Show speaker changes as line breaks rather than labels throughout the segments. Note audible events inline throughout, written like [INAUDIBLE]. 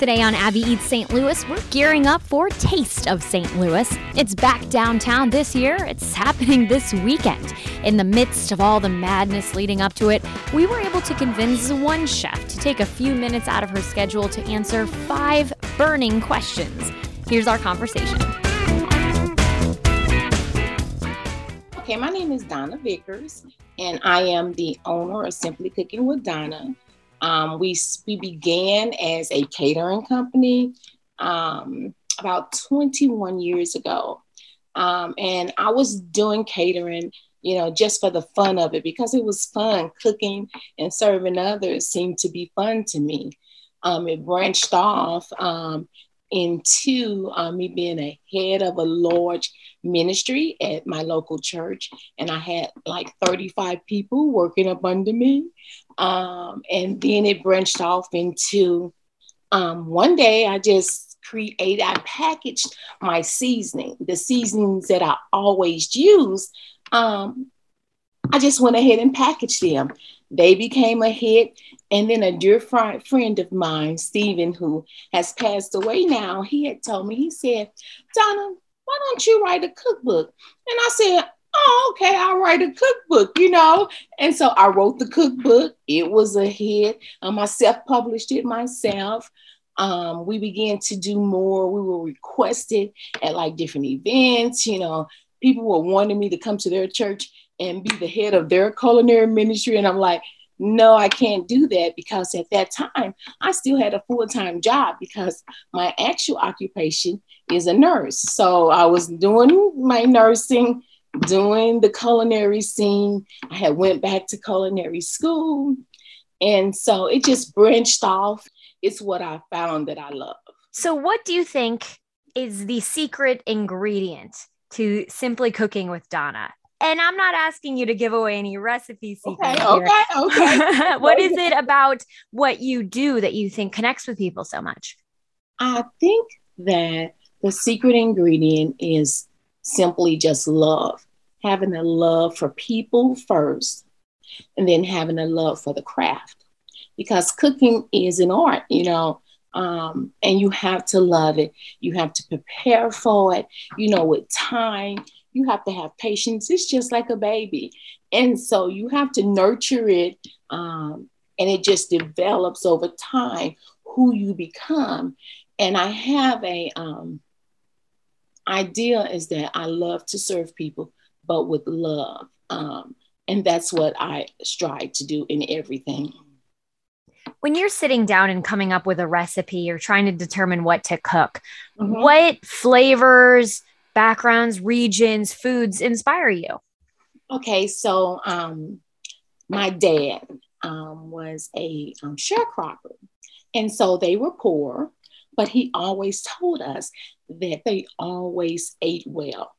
Today on Abby Eats St. Louis, we're gearing up for Taste of St. Louis. It's back downtown this year. It's happening this weekend. In the midst of all the madness leading up to it, we were able to convince one chef to take a few minutes out of her schedule to answer five burning questions. Here's our conversation.
Okay, my name is Donna Vickers, and I am the owner of Simply Cooking with Donna. Um, we we began as a catering company um, about 21 years ago, um, and I was doing catering, you know, just for the fun of it because it was fun. Cooking and serving others seemed to be fun to me. Um, it branched off um, into um, me being a head of a large ministry at my local church, and I had like 35 people working up under me. Um, and then it branched off into um, one day I just created, I packaged my seasoning, the seasonings that I always use. Um, I just went ahead and packaged them. They became a hit. And then a dear friend, of mine, Stephen, who has passed away now, he had told me, he said, Donna, why don't you write a cookbook? And I said, oh, okay, I'll write a cookbook, you know. And so I wrote the cookbook. It was a hit. Um, I self-published it myself. Um, we began to do more. We were requested at like different events, you know. People were wanting me to come to their church and be the head of their culinary ministry. And I'm like, no, I can't do that because at that time I still had a full time job because my actual occupation is a nurse. So I was doing my nursing doing the culinary scene. I had went back to culinary school. And so it just branched off. It's what I found that I love.
So what do you think is the secret ingredient to simply cooking with Donna? And I'm not asking you to give away any recipe secrets.
Okay, here. okay,
okay. [LAUGHS] what is it about what you do that you think connects with people so much?
I think that the secret ingredient is simply just love, having a love for people first, and then having a love for the craft. Because cooking is an art, you know, um, and you have to love it. You have to prepare for it, you know, with time. You have to have patience. It's just like a baby. And so you have to nurture it, um, and it just develops over time who you become. And I have a, um, idea is that I love to serve people, but with love. Um, and that's what I strive to do in everything.
When you're sitting down and coming up with a recipe or trying to determine what to cook, mm-hmm. what flavors, backgrounds, regions, foods inspire you?
Okay, so um, my dad um, was a um, sharecropper, and so they were poor, but he always told us that they always ate well.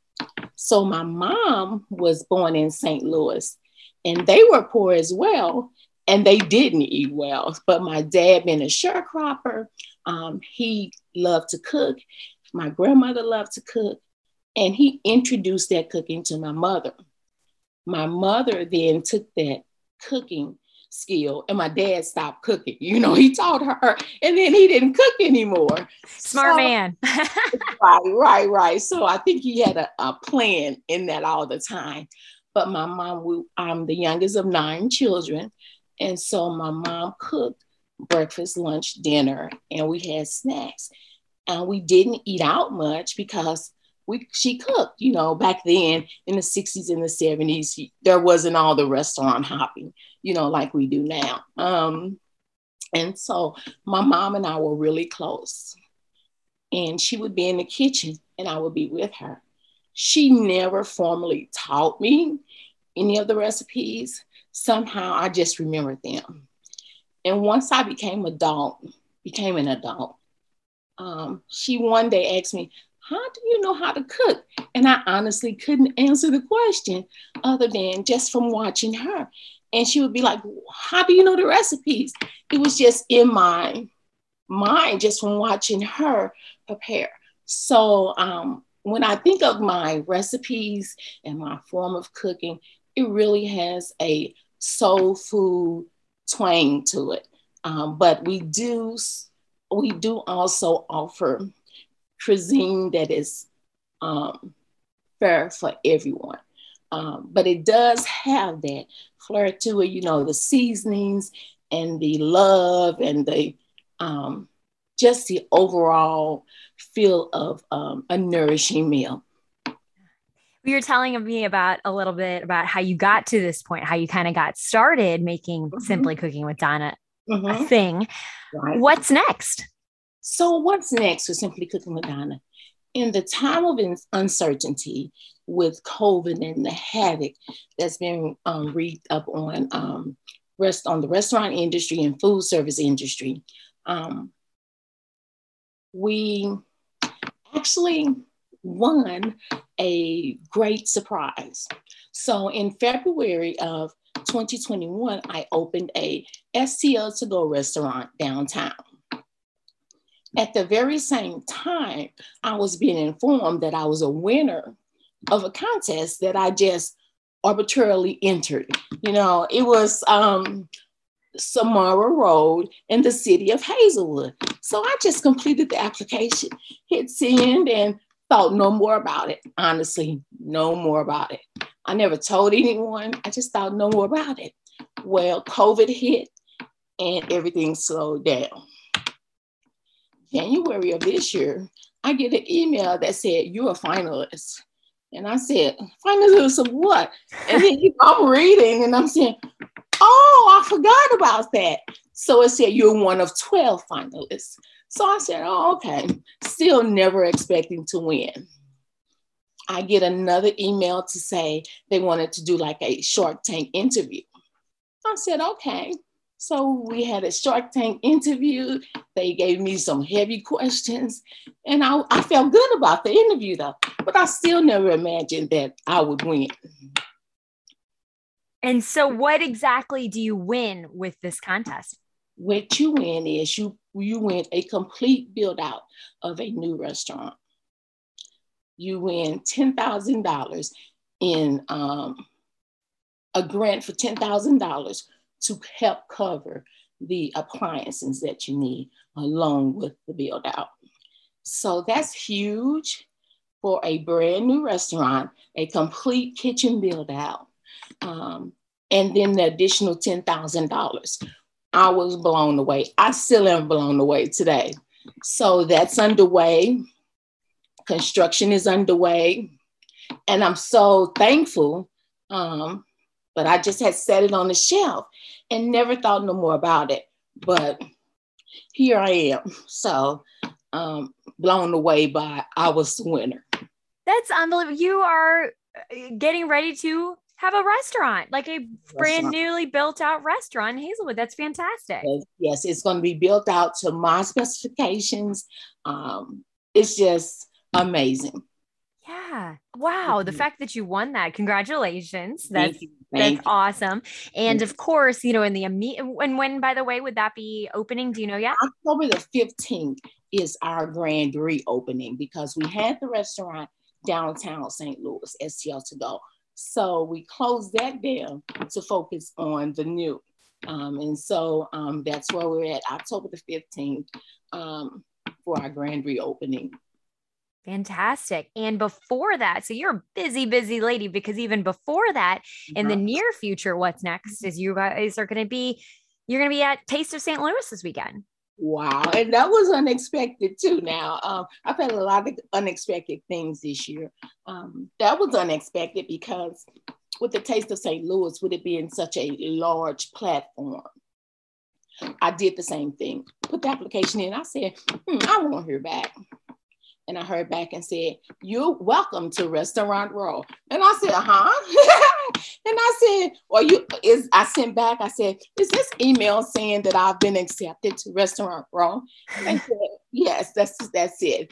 So my mom was born in St. Louis and they were poor as well and they didn't eat well. But my dad, being a sharecropper, um, he loved to cook. My grandmother loved to cook and he introduced that cooking to my mother. My mother then took that cooking skill and my dad stopped cooking. You know he taught her and then he didn't cook anymore.
Smart so, man. [LAUGHS] [LAUGHS]
Right right right. So i think he had a, a, plan in that all the time. But my mom we, i'm the youngest of nine children. And so my mom cooked breakfast lunch dinner and we had snacks. And we didn't eat out much because we she cooked you know back then in the 60s and the 70s there wasn't all the restaurant hopping you know, like we do now. Um, and so my mom and I were really close. And she would be in the kitchen and I would be with her. She never formally taught me any of the recipes. Somehow I just remembered them. And once I became adult, became an adult, um, she one day asked me, how do you know how to cook? And I honestly couldn't answer the question other than just from watching her and she would be like, How do you know the recipes? It was just in my mind just from watching her prepare. So um, when I think of my recipes and my form of cooking, it really has a soul food twang to it. Um, but we do we do also offer cuisine that is um, fair for everyone. Um, but it does have that flair to it, you know, the seasonings and the love and the um, just the overall feel of um, a nourishing meal.
You were telling me about a little bit about how you got to this point, how you kind of got started making mm-hmm. Simply Cooking with Donna mm-hmm. a thing. Right. What's next?
So, what's next for Simply Cooking with Donna? In the time of uncertainty with COVID and the havoc that's been um, wreaked up on um, rest on the restaurant industry and food service industry, um, we actually won a great surprise. So in February of 2021, I opened a STL to go restaurant downtown. At the very same time, I was being informed that I was a winner of a contest that I just arbitrarily entered. You know, it was um, Samara Road in the city of Hazelwood. So I just completed the application, hit send, and thought no more about it. Honestly, no more about it. I never told anyone. I just thought no more about it. Well, COVID hit and everything slowed down. January of this year, I get an email that said, You're a finalist. And I said, Finalist of what? And then I'm reading and I'm saying, Oh, I forgot about that. So it said, You're one of 12 finalists. So I said, Oh, okay. Still never expecting to win. I get another email to say they wanted to do like a Shark Tank interview. I said, Okay. So we had a Shark Tank interview. They gave me some heavy questions, and I, I felt good about the interview though. But I still never imagined that I would win.
And so, what exactly do you win with this contest?
What you win is you you win a complete build out of a new restaurant. You win ten thousand dollars in um, a grant for ten thousand dollars to help cover the appliances that you need along with the build out. So that's huge for a brand new restaurant, a complete kitchen build out. Um, and then the additional $10,000. I was blown away. I still am blown away today. So that's underway. Construction is underway. And I'm so thankful um, but I just had set it on the shelf and never thought no more about it. But here I am. So um, blown away by I was the winner.
That's unbelievable. You are uh, getting ready to have a restaurant, like a restaurant. brand newly built out restaurant in Hazelwood. That's fantastic.
Yes, it's going to be built out to my specifications. Um, it's just amazing.
Yeah. Wow. The mm-hmm. fact that you won that, congratulations. That's that's awesome. And of course, you know, in the and when by the way would that be opening? Do you know yet?
October the 15th is our grand reopening because we had the restaurant downtown St. Louis, STL to go. So we closed that down to focus on the new. Um, and so um, that's where we're at October the 15th um, for our grand reopening.
Fantastic. And before that, so you're a busy, busy lady because even before that, in the near future, what's next is you guys are going to be, you're going to be at Taste of St. Louis this weekend.
Wow. And that was unexpected too. Now, um, I've had a lot of unexpected things this year. Um, that was unexpected because with the Taste of St. Louis, with it being such a large platform, I did the same thing. Put the application in. I said, hmm, I won't hear back. And I heard back and said, You're welcome to Restaurant Row. And I said, Huh? [LAUGHS] and I said, Well, you is I sent back, I said, Is this email saying that I've been accepted to Restaurant Row? And [LAUGHS] said, Yes, that's that's it.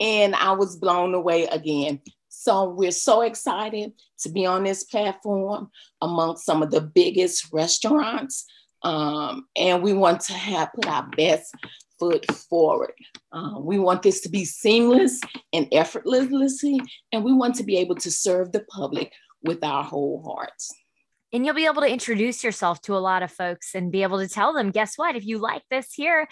And I was blown away again. So we're so excited to be on this platform among some of the biggest restaurants. Um, and we want to have put our best foot forward. Uh, we want this to be seamless and effortlessly, and we want to be able to serve the public with our whole hearts.
And you'll be able to introduce yourself to a lot of folks and be able to tell them, guess what? If you like this here,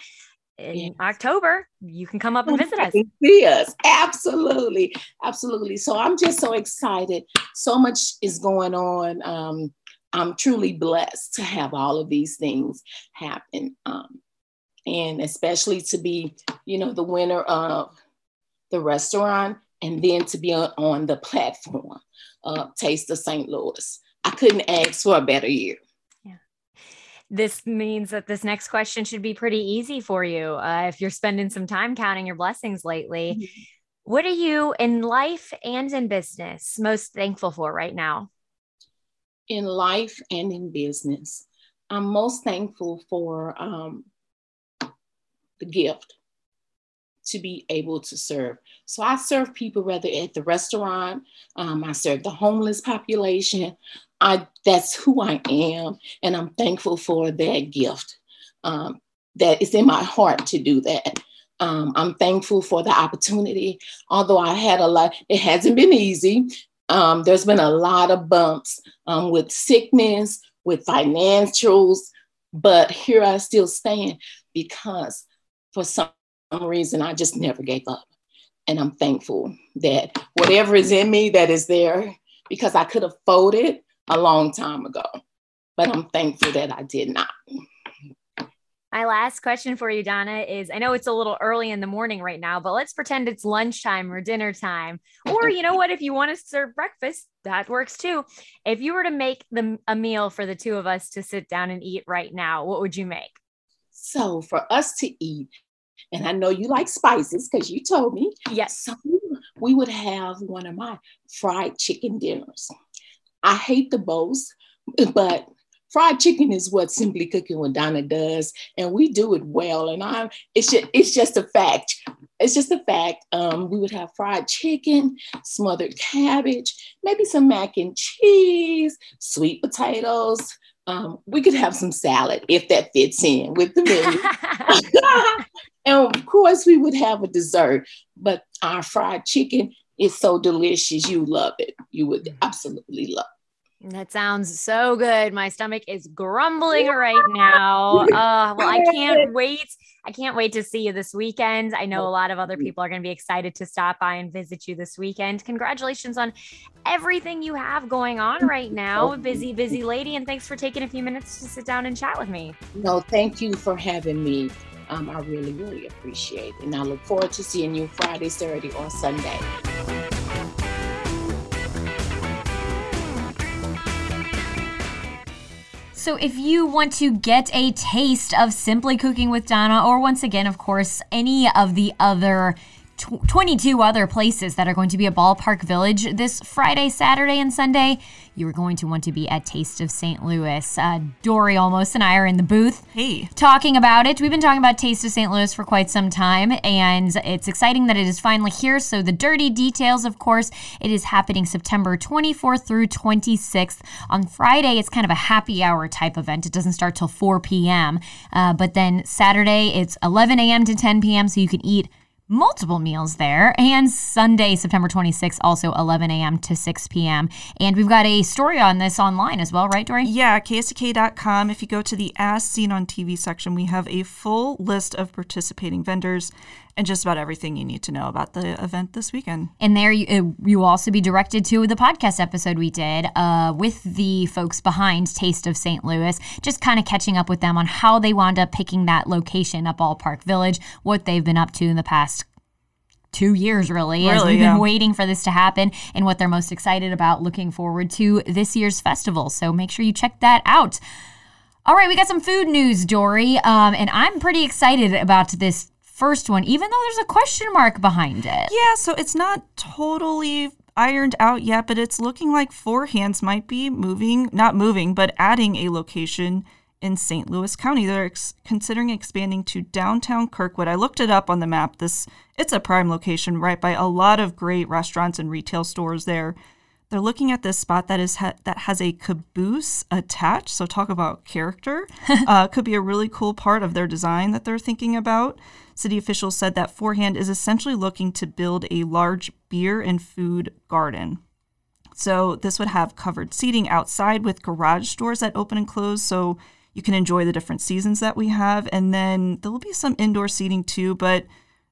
in yes. October, you can come up and visit us. [LAUGHS]
See us. Absolutely. Absolutely. So I'm just so excited. So much is going on. Um, I'm truly blessed to have all of these things happen. Um, and especially to be, you know, the winner of the restaurant and then to be on, on the platform of Taste of St. Louis. I couldn't ask for a better year Yeah.
this means that this next question should be pretty easy for you uh, if you're spending some time counting your blessings lately. Mm-hmm. What are you in life and in business most thankful for right now?
In life and in business, I'm most thankful for um, the gift to be able to serve. So I serve people whether at the restaurant, um, I serve the homeless population. I that's who I am, and I'm thankful for that gift. Um, that is in my heart to do that. Um, I'm thankful for the opportunity. Although I had a lot, it hasn't been easy. Um, there's been a lot of bumps um, with sickness, with financials, but here I still stand because for some reason I just never gave up. And I'm thankful that whatever is in me that is there because I could have folded a long time ago, but I'm thankful that I did not.
My last question for you, Donna, is I know it's a little early in the morning right now, but let's pretend it's lunchtime or dinner time. Or, you know what, if you want to serve breakfast, that works too. If you were to make the, a meal for the two of us to sit down and eat right now, what would you make?
So, for us to eat, and I know you like spices because you told me.
Yes.
So we would have one of my fried chicken dinners. I hate the boast, but fried chicken is what simply cooking with donna does and we do it well. And i'm it's just it's just a fact. It's just a fact. Um, we would have fried chicken smothered cabbage maybe some mac and cheese sweet potatoes. Um, we could have some salad if that fits in with the menu. [LAUGHS] [LAUGHS] And of course we would have a dessert but our fried chicken is so delicious you love it. You would absolutely love it
that sounds so good. My stomach is grumbling right now. [LAUGHS] Uh, well, I can't wait. I can't wait to see you this weekend. I know a lot of other people are going to be excited to stop by and visit you this weekend. Congratulations on everything you have going on right now. Busy, busy lady. And thanks for taking a few minutes to sit down and chat with me.
No, thank you for having me. Um, I really, really appreciate it. And I look forward to seeing you Friday, Saturday, or Sunday.
So, if you want to get a taste of Simply Cooking with Donna, or once again, of course, any of the other 22 other places that are going to be a Ballpark Village this Friday, Saturday, and Sunday. You are going to want to be at Taste of St. Louis. Uh, Dory Olmos and I are in the booth.
Hey.
Talking about it. We've been talking about Taste of St. Louis for quite some time, and it's exciting that it is finally here. So, the dirty details, of course, it is happening September 24th through 26th. On Friday, it's kind of a happy hour type event. It doesn't start till 4 p.m., uh, but then Saturday, it's 11 a.m. to 10 p.m., so you can eat multiple meals there. And Sunday, September 26th, also 11 a.m. to 6 p.m. And we've got a story on this online as well, right, Dory?
Yeah, ksdk.com. If you go to the As Seen on TV section, we have a full list of participating vendors and just about everything you need to know about the event this weekend.
And there you, you will also be directed to the podcast episode we did uh, with the folks behind Taste of St. Louis, just kind of catching up with them on how they wound up picking that location up Ballpark Village, what they've been up to in the past two years really, really as we've yeah. been waiting for this to happen and what they're most excited about looking forward to this year's festival so make sure you check that out all right we got some food news dory um, and i'm pretty excited about this first one, even though there's a question mark behind it.
Yeah, so it's not totally ironed out yet, but it's looking like Four Hands might be moving, not moving, but adding a location in St. Louis County. They're ex- considering expanding to downtown Kirkwood. I looked it up on the map. This it's a prime location right by a lot of great restaurants and retail stores there. They're looking at this spot that is ha- that has a caboose attached. So talk about character. [LAUGHS] uh, could be a really cool part of their design that they're thinking about. City officials said that Four Hands is essentially looking to build a large beer and food garden. So this would have covered seating outside with garage doors that open and close. So You can enjoy the different seasons that we have, and then there will be some indoor seating too. But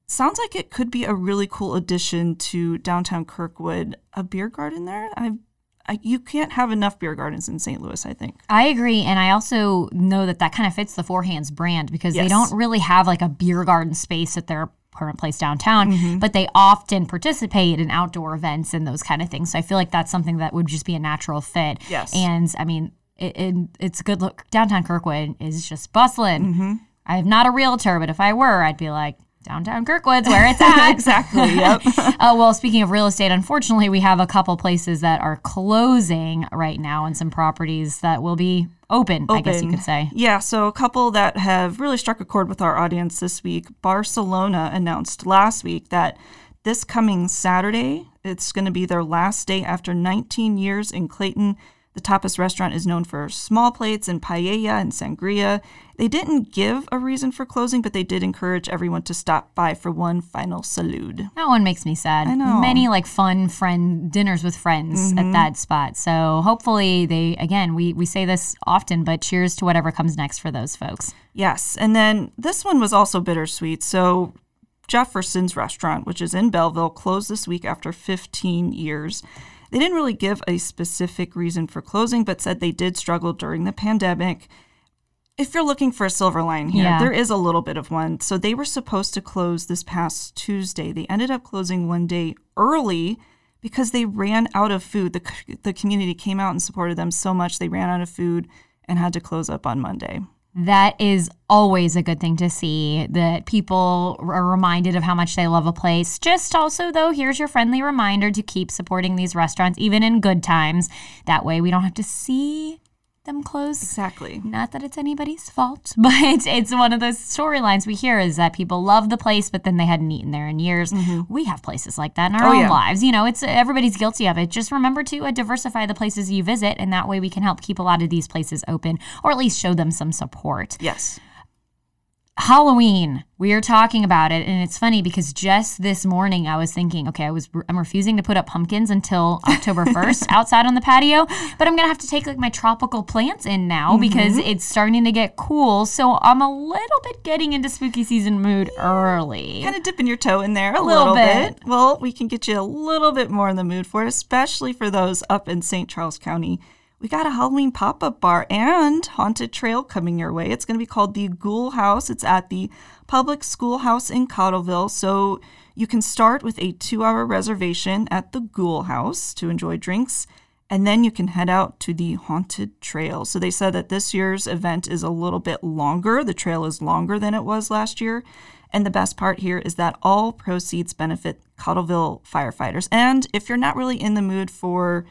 sounds like it could be a really cool addition to downtown Kirkwood. A beer garden there. I, I you can't have enough beer gardens in St. Louis. I think.
I agree, and I also know that that kind of fits the Four Hands brand because they don't really have like a beer garden space at their current place downtown,
Mm-hmm.
but they often participate in outdoor events and those kind of things. So I feel like that's something that would just be a natural fit.
Yes.
and I mean, it, it, it's a good look. Downtown Kirkwood is just bustling.
Mm-hmm.
I'm not a realtor, but if I were, I'd be like. Downtown Kirkwood's where it's at. [LAUGHS]
Exactly. Yep. [LAUGHS]
Uh, well, speaking of real estate, unfortunately, we have a couple places that are closing right now and some properties that will be open, I guess you could say.
Yeah, so a couple that have really struck a chord with our audience this week. Barcelona announced last week that this coming Saturday, it's going to be their last day after 19 years in Clayton. The tapas restaurant is known for small plates and paella and sangria. They didn't give a reason for closing, but they did encourage everyone to stop by for one final salute.
That one makes me sad.
I know. Mm-hmm.
Many like fun friend dinners with friends at that spot. So hopefully they again we we say this often, but cheers to whatever comes next for those folks.
Yes. And then this one was also bittersweet. So Jefferson's restaurant, which is in Belleville, closed this week after 15 years. They didn't really give a specific reason for closing, but said they did struggle during the pandemic. If you're looking for a silver line here,
Yeah.
there is a little bit of one. So they were supposed to close this past Tuesday. They ended up closing one day early because they ran out of food. The, the community came out and supported them so much, they ran out of food and had to close up on Monday.
That is always a good thing to see that people are reminded of how much they love a place. Just also, though, here's your friendly reminder to keep supporting these restaurants, even in good times. That way, we don't have to see them close.
Exactly.
Not that it's anybody's fault, [LAUGHS] but it's, one of those storylines we hear is that people love the place, but then they hadn't eaten there in years. We have places like that in our
Mm-hmm. Oh,
own
yeah.
lives. You know, it's everybody's guilty of it. Just remember to uh, diversify the places you visit, and that way we can help keep a lot of these places open, or at least show them some support.
Yes.
Halloween. We are talking about it, and it's funny because just this morning I was thinking, okay, I was I'm refusing to put up pumpkins until [LAUGHS] October 1st outside on the patio, but I'm gonna have to take like my tropical plants in now
Mm-hmm.
because it's starting to get cool. So I'm a little bit getting into spooky season mood early.
Kind of dipping your toe in there a,
little
little,
bit.
bit. Well, we can get you a little bit more in the mood for it, especially for those up in St. Charles County. We got a Halloween pop up bar and haunted trail coming your way. It's going to be called the Ghoul House. It's at the Public Schoolhouse in Cottleville. So you can start with a two hour reservation at the Ghoul House to enjoy drinks. And then you can head out to the haunted trail. So they said that this year's event is a little bit longer. The trail is longer than it was last year. And the best part here is that all proceeds benefit Cottleville firefighters. And if you're not really in the mood for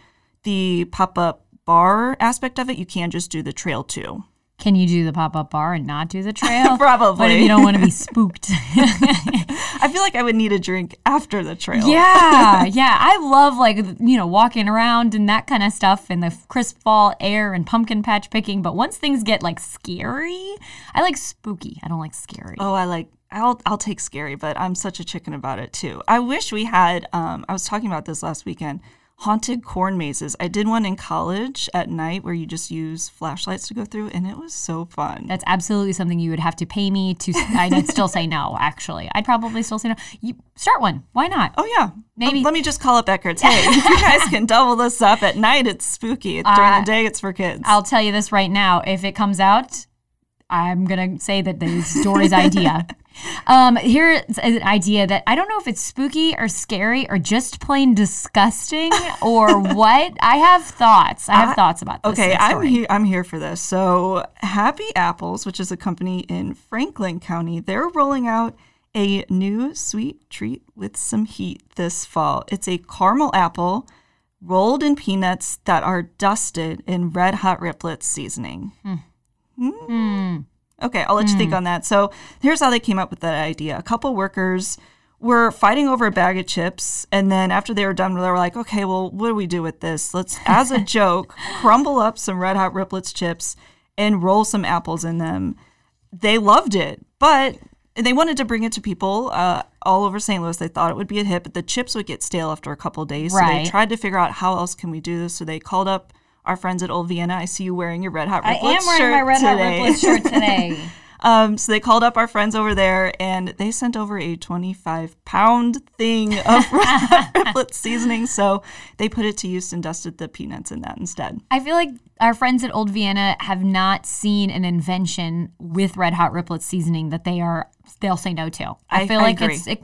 the pop up bar aspect of it, you can just do the trail too.
Can you do the pop up bar and not do the trail? [LAUGHS]
Probably.
What if you don't want to be spooked? [LAUGHS]
I feel like I would need a drink after the trail.
Yeah, [LAUGHS] yeah. I love like you know walking around and that kind of stuff and the crisp fall air and pumpkin patch picking. But once things get like scary, I like spooky. I don't like scary.
Oh, I like. I'll I'll take scary, but I'm such a chicken about it too. I wish we had. Um, I was talking about this last weekend. Haunted corn mazes. I did one in college at night where you just use flashlights to go through, and it was so fun.
That's absolutely something you would have to pay me to. I'd still say no. Actually, I'd probably still say no. You start one. Why not?
Oh yeah,
Maybe-
Um, let me just call up Eckert's. Hey, [LAUGHS] you guys can double this up at night. It's spooky. During the day, it's for kids.
I'll tell you this right now. If it comes out, I'm gonna say that this Dory's idea. [LAUGHS] Um, here's an idea that I don't know if it's spooky or scary or just plain disgusting [LAUGHS] or what. I have thoughts. I have thoughts about this.
Okay, I'm here. I'm here for this. So, Happy Apples, which is a company in Franklin County, they're rolling out a new sweet treat with some heat this fall. It's a caramel apple rolled in peanuts that are dusted in red hot riplets seasoning. Hmm. Okay, I'll let you think on that. So, here's how they came up with that idea. A couple workers were fighting over a bag of chips, and then after they were done, they were like, "Okay, well, what do we do with this? Let's, as a [LAUGHS] joke, crumble up some Red Hot Riplets chips and roll some apples in them." They loved it, but they wanted to bring it to people uh, all over St. Louis. They thought it would be a hit, but the chips would get stale after a couple of days. So they tried to figure out how else can we do this. So they called up our friends at Old Vienna. I see you wearing your Red Hot
I
Riplets
am wearing my Red Hot
today.
Riplets shirt [LAUGHS] today.
Um, so they called up our friends over there and they sent over a 25 pound thing of [LAUGHS] Red Hot Riplet seasoning. So they put it to use and dusted the peanuts in that instead.
I feel like our friends at Old Vienna have not seen an invention with Red Hot Riplet seasoning that they are they'll say no to. I,
I-
feel
I
like
agree.
it's it,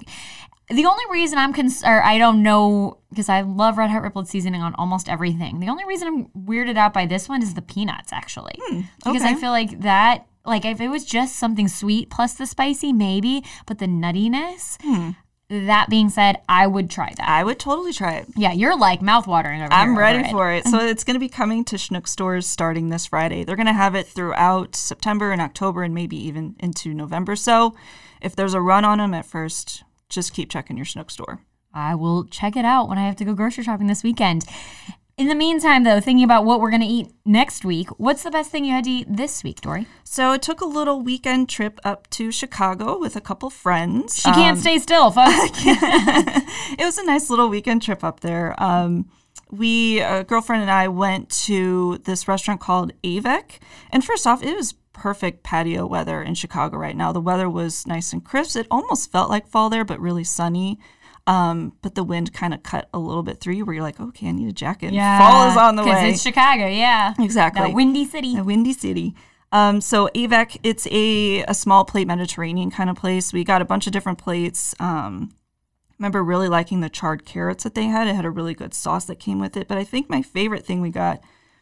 the only reason I'm concerned, I don't know because I love Red Hot Riplet seasoning on almost everything. The only reason I'm weirded out by this one is the peanuts actually, because I
Hmm,
feel like that. Like if it was just something sweet plus the spicy, maybe, but the nuttiness.
Hmm.
That being said, I would try that.
I would totally try it.
Yeah, you're like mouthwatering over
I'm ready
it.
for it. So [LAUGHS] it's going to be coming to Schnucks stores starting this Friday. They're going to have it throughout September and October and maybe even into November. So if there's a run on them at first, just keep checking your Schnucks store.
I will check it out when I have to go grocery shopping this weekend. In the meantime, though, thinking about what we're going to eat next week, what's the best thing you had to eat this week, Dory?
So it took a little weekend trip up to Chicago with a couple friends.
She can't stay still, [LAUGHS] folks.
it was a nice little weekend trip up there. Um, we, a girlfriend and I, went to this restaurant called Avec. And first off, it was perfect patio weather in Chicago right now. The weather was nice and crisp. It almost felt like fall there, but really sunny. Um, but the wind kind of cut a little bit through you where you're like, okay, I need a jacket. Fall is on the
Because
way.
it's Chicago, yeah.
Exactly.
That windy city.
A windy city. Um, so AVEC, it's a, a small plate Mediterranean kind of place. We got a bunch of different plates. Um, remember really liking the charred carrots that they had. It had a really good sauce that came with it. But I think my favorite thing we got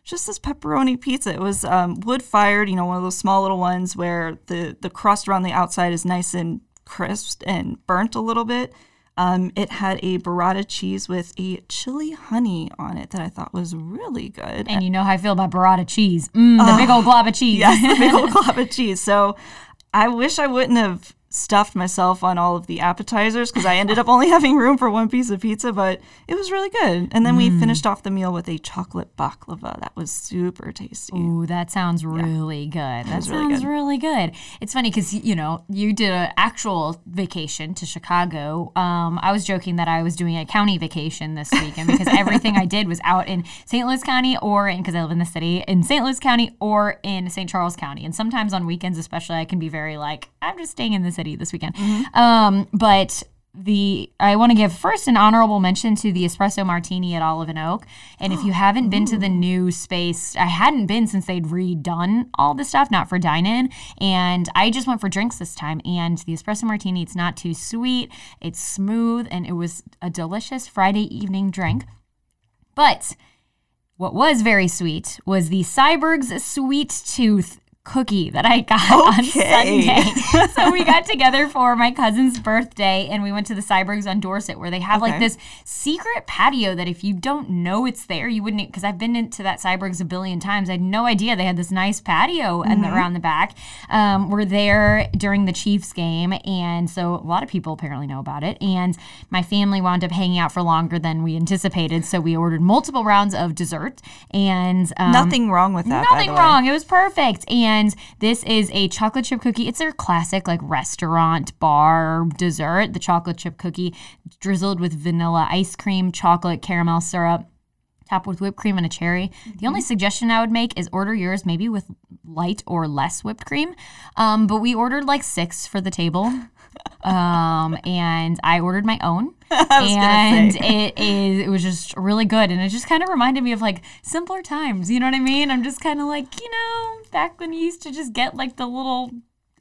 just this pepperoni pizza. It was um, wood fired, you know, one of those small little ones where the, the crust around the outside is nice and crisped and burnt a little bit. Um, it had a burrata cheese with a chili honey on it that I thought was really good.
And you know how I feel about burrata cheese. Mm, the big old glob of cheese. [LAUGHS]
Yes, the big old [LAUGHS] glob of cheese. So I wish I wouldn't have stuffed myself on all of the appetizers because I ended up only [LAUGHS] having room for one piece of pizza, but it was really good. And then we finished off the meal with a chocolate baklava. That was super tasty.
Ooh, that sounds really good. That
was really
sounds
good.
really good. It's funny because you know you did an actual vacation to Chicago. Um, I was joking that I was doing a county vacation this weekend [LAUGHS] because everything I did was out in St. Louis County or in because I live in the city in St. Louis County or in St. Charles County. And sometimes on weekends, especially, I can be very like I'm just staying in the city this weekend. Um, but the I want to give first an honorable mention to the espresso martini at Olive and Oak. And if you [GASPS] haven't been to the new space, I hadn't been since they'd redone all the stuff, not for dine in. And I just went for drinks this time. And the espresso martini, it's not too sweet, it's smooth, and it was a delicious Friday evening drink. But what was very sweet was the Syberg's Sweet Tooth cookie that I got [LAUGHS] on Sunday. [LAUGHS] so we got together for my cousin's birthday and we went to the Sybergs on Dorsett where they have like this secret patio that if you don't know it's there, you wouldn't because I've been into that Sybergs a billion times. I had no idea they had this nice patio and
Mm-hmm.
around the back. Um, we're there during the Chiefs game and so a lot of people apparently know about it. And my family wound up hanging out for longer than we anticipated. So we ordered multiple rounds of dessert and um,
Nothing wrong with that.
Nothing
the way.
wrong. It was perfect. And this is a chocolate chip cookie. It's their classic, like restaurant bar dessert. The chocolate chip cookie drizzled with vanilla ice cream, chocolate, caramel syrup. Topped with whipped cream and a cherry. The only suggestion I would make is order yours maybe with light or less whipped cream. Um, but we ordered like six for the table. [LAUGHS] Um, and I ordered my own. [LAUGHS]
I was gonna
and it is it was just really good and it just kind of reminded me of like simpler times you know what i mean? I'm just kind of like you know back when you used to just get like the little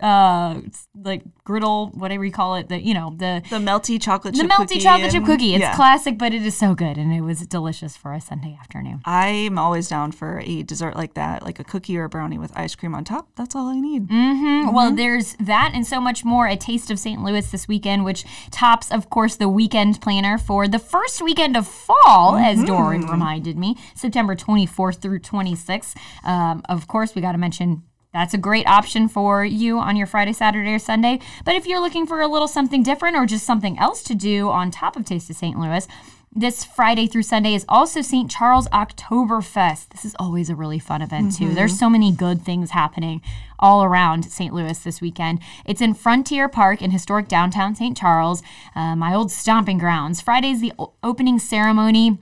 uh like griddle whatever you call it the you know the
The melty chocolate Chip
the
chip
melty
cookie
chocolate chip cookie it's
yeah.
classic but it is so good and it was delicious for a sunday afternoon
I'm always down for a dessert like that, like a cookie or a brownie with ice cream on top. That's all I need.
Mm-hmm. Well, there's that and so much more a Taste of St. Louis this weekend, which tops, of course, the weekend planner for the first weekend of fall, as Dory reminded me, September 24th through 26th. Um, of course, we got to mention. That's a great option for you on your Friday, Saturday, or Sunday. But if you're looking for a little something different or just something else to do on top of Taste of St. Louis, this Friday through Sunday is also St. Charles Oktoberfest. This is always a really fun event, too. There's so many good things happening all around St. Louis this weekend. It's in Frontier Park in historic downtown St. Charles, uh, my old stomping grounds. Friday's the o- opening ceremony.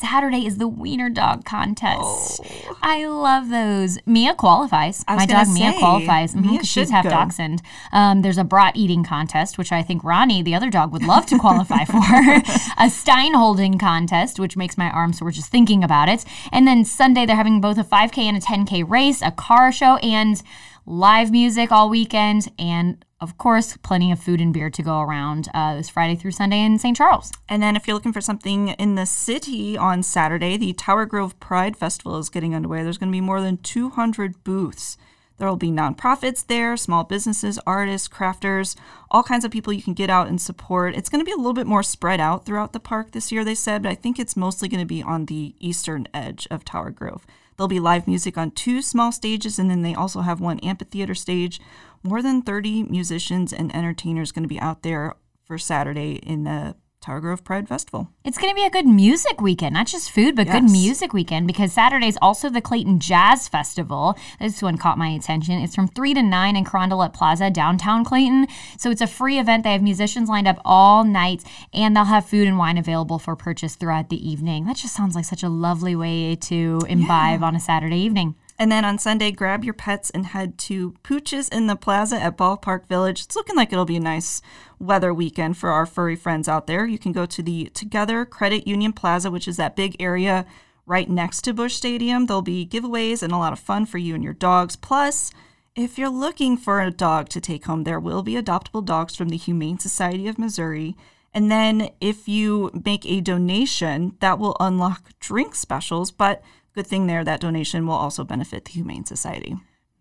Saturday is the wiener dog contest. Oh. I love those. Mia qualifies. My dog say, Mia qualifies because mm-hmm, she's half go. dachshund. Um, there's a brat eating contest, which I think Ronnie, the other dog, would love to qualify for. [LAUGHS] a Stein holding contest, which makes my arms sore just thinking about it. And then Sunday, they're having both a 5K and a 10K race, a car show, and live music all weekend, and of course, plenty of food and beer to go around uh, this Friday through Sunday in St. Charles.
And then, if you're looking for something in the city on Saturday, the Tower Grove Pride Festival is getting underway. There's going to be more than 200 booths. There will be nonprofits there, small businesses, artists, crafters, all kinds of people you can get out and support. It's going to be a little bit more spread out throughout the park this year, they said, but I think it's mostly going to be on the eastern edge of Tower Grove. There'll be live music on two small stages, and then they also have one amphitheater stage. More than 30 musicians and entertainers going to be out there for Saturday in the Tower Grove Pride Festival.
It's going to be a good music weekend, not just food, but yes. good music weekend because Saturday is also the Clayton Jazz Festival. This one caught my attention. It's from 3 to 9 in Carondelet Plaza, downtown Clayton. So it's a free event. They have musicians lined up all night and they'll have food and wine available for purchase throughout the evening. That just sounds like such a lovely way to imbibe yeah. on a Saturday evening.
And then on Sunday, grab your pets and head to Pooch's in the Plaza at Ballpark Village. It's looking like it'll be a nice weather weekend for our furry friends out there. You can go to the Together Credit Union Plaza, which is that big area right next to Busch Stadium. There'll be giveaways and a lot of fun for you and your dogs. Plus, if you're looking for a dog to take home, there will be adoptable dogs from the Humane Society of Missouri. And then if you make a donation, that will unlock drink specials. But Good thing there, that donation will also benefit the Humane Society.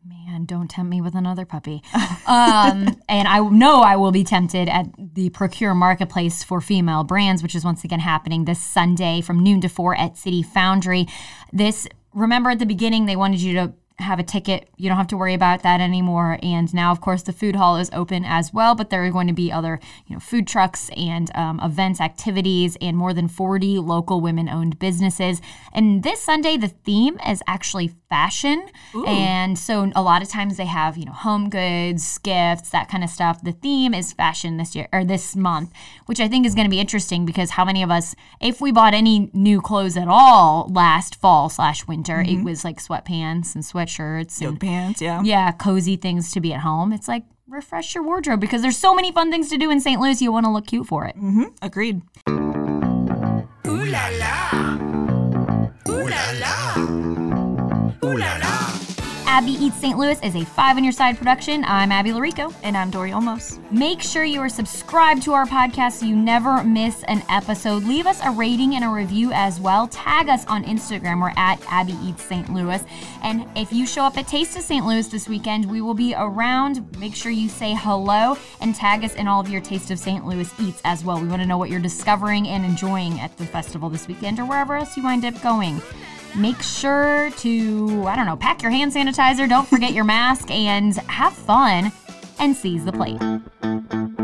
Man, don't tempt me with another puppy. [LAUGHS] um, and I know I will be tempted at the Procure Marketplace for female brands, which is once again happening this Sunday from noon to four at City Foundry. This, remember at the beginning, they wanted you to have a ticket. You don't have to worry about that anymore. And now, of course, the food hall is open as well, but there are going to be other, you know, food trucks and um, events, activities, and more than 40 local women-owned businesses. And this Sunday, the theme is actually fashion. Ooh. And so a lot of times they have, you know, home goods, gifts, that kind of stuff. The theme is fashion this year or this month, which I think is going to be interesting because how many of us, if we bought any new clothes at all last fall slash winter, mm-hmm. it was like sweatpants and sweat sweatshirts
and pants, yeah.
Yeah, cozy things to be at home. It's like refresh your wardrobe because there's so many fun things to do in St. Louis. You want to look cute for it.
Mm-hmm. Agreed. Ooh la la.
Abby Eats St. Louis is a five on your side production. I'm Abby Llorico.
And I'm Dory Olmos.
Make sure you are subscribed to our podcast so you never miss an episode. Leave us a rating and a review as well. Tag us on Instagram. We're at Abby Eats St. Louis. And if you show up at Taste of St. Louis this weekend, we will be around. Make sure you say hello and tag us in all of your Taste of St. Louis eats as well. We want to know what you're discovering and enjoying at the festival this weekend or wherever else you wind up going. Make sure to, I don't know, pack your hand sanitizer, don't forget your mask, and have fun and seize the plate.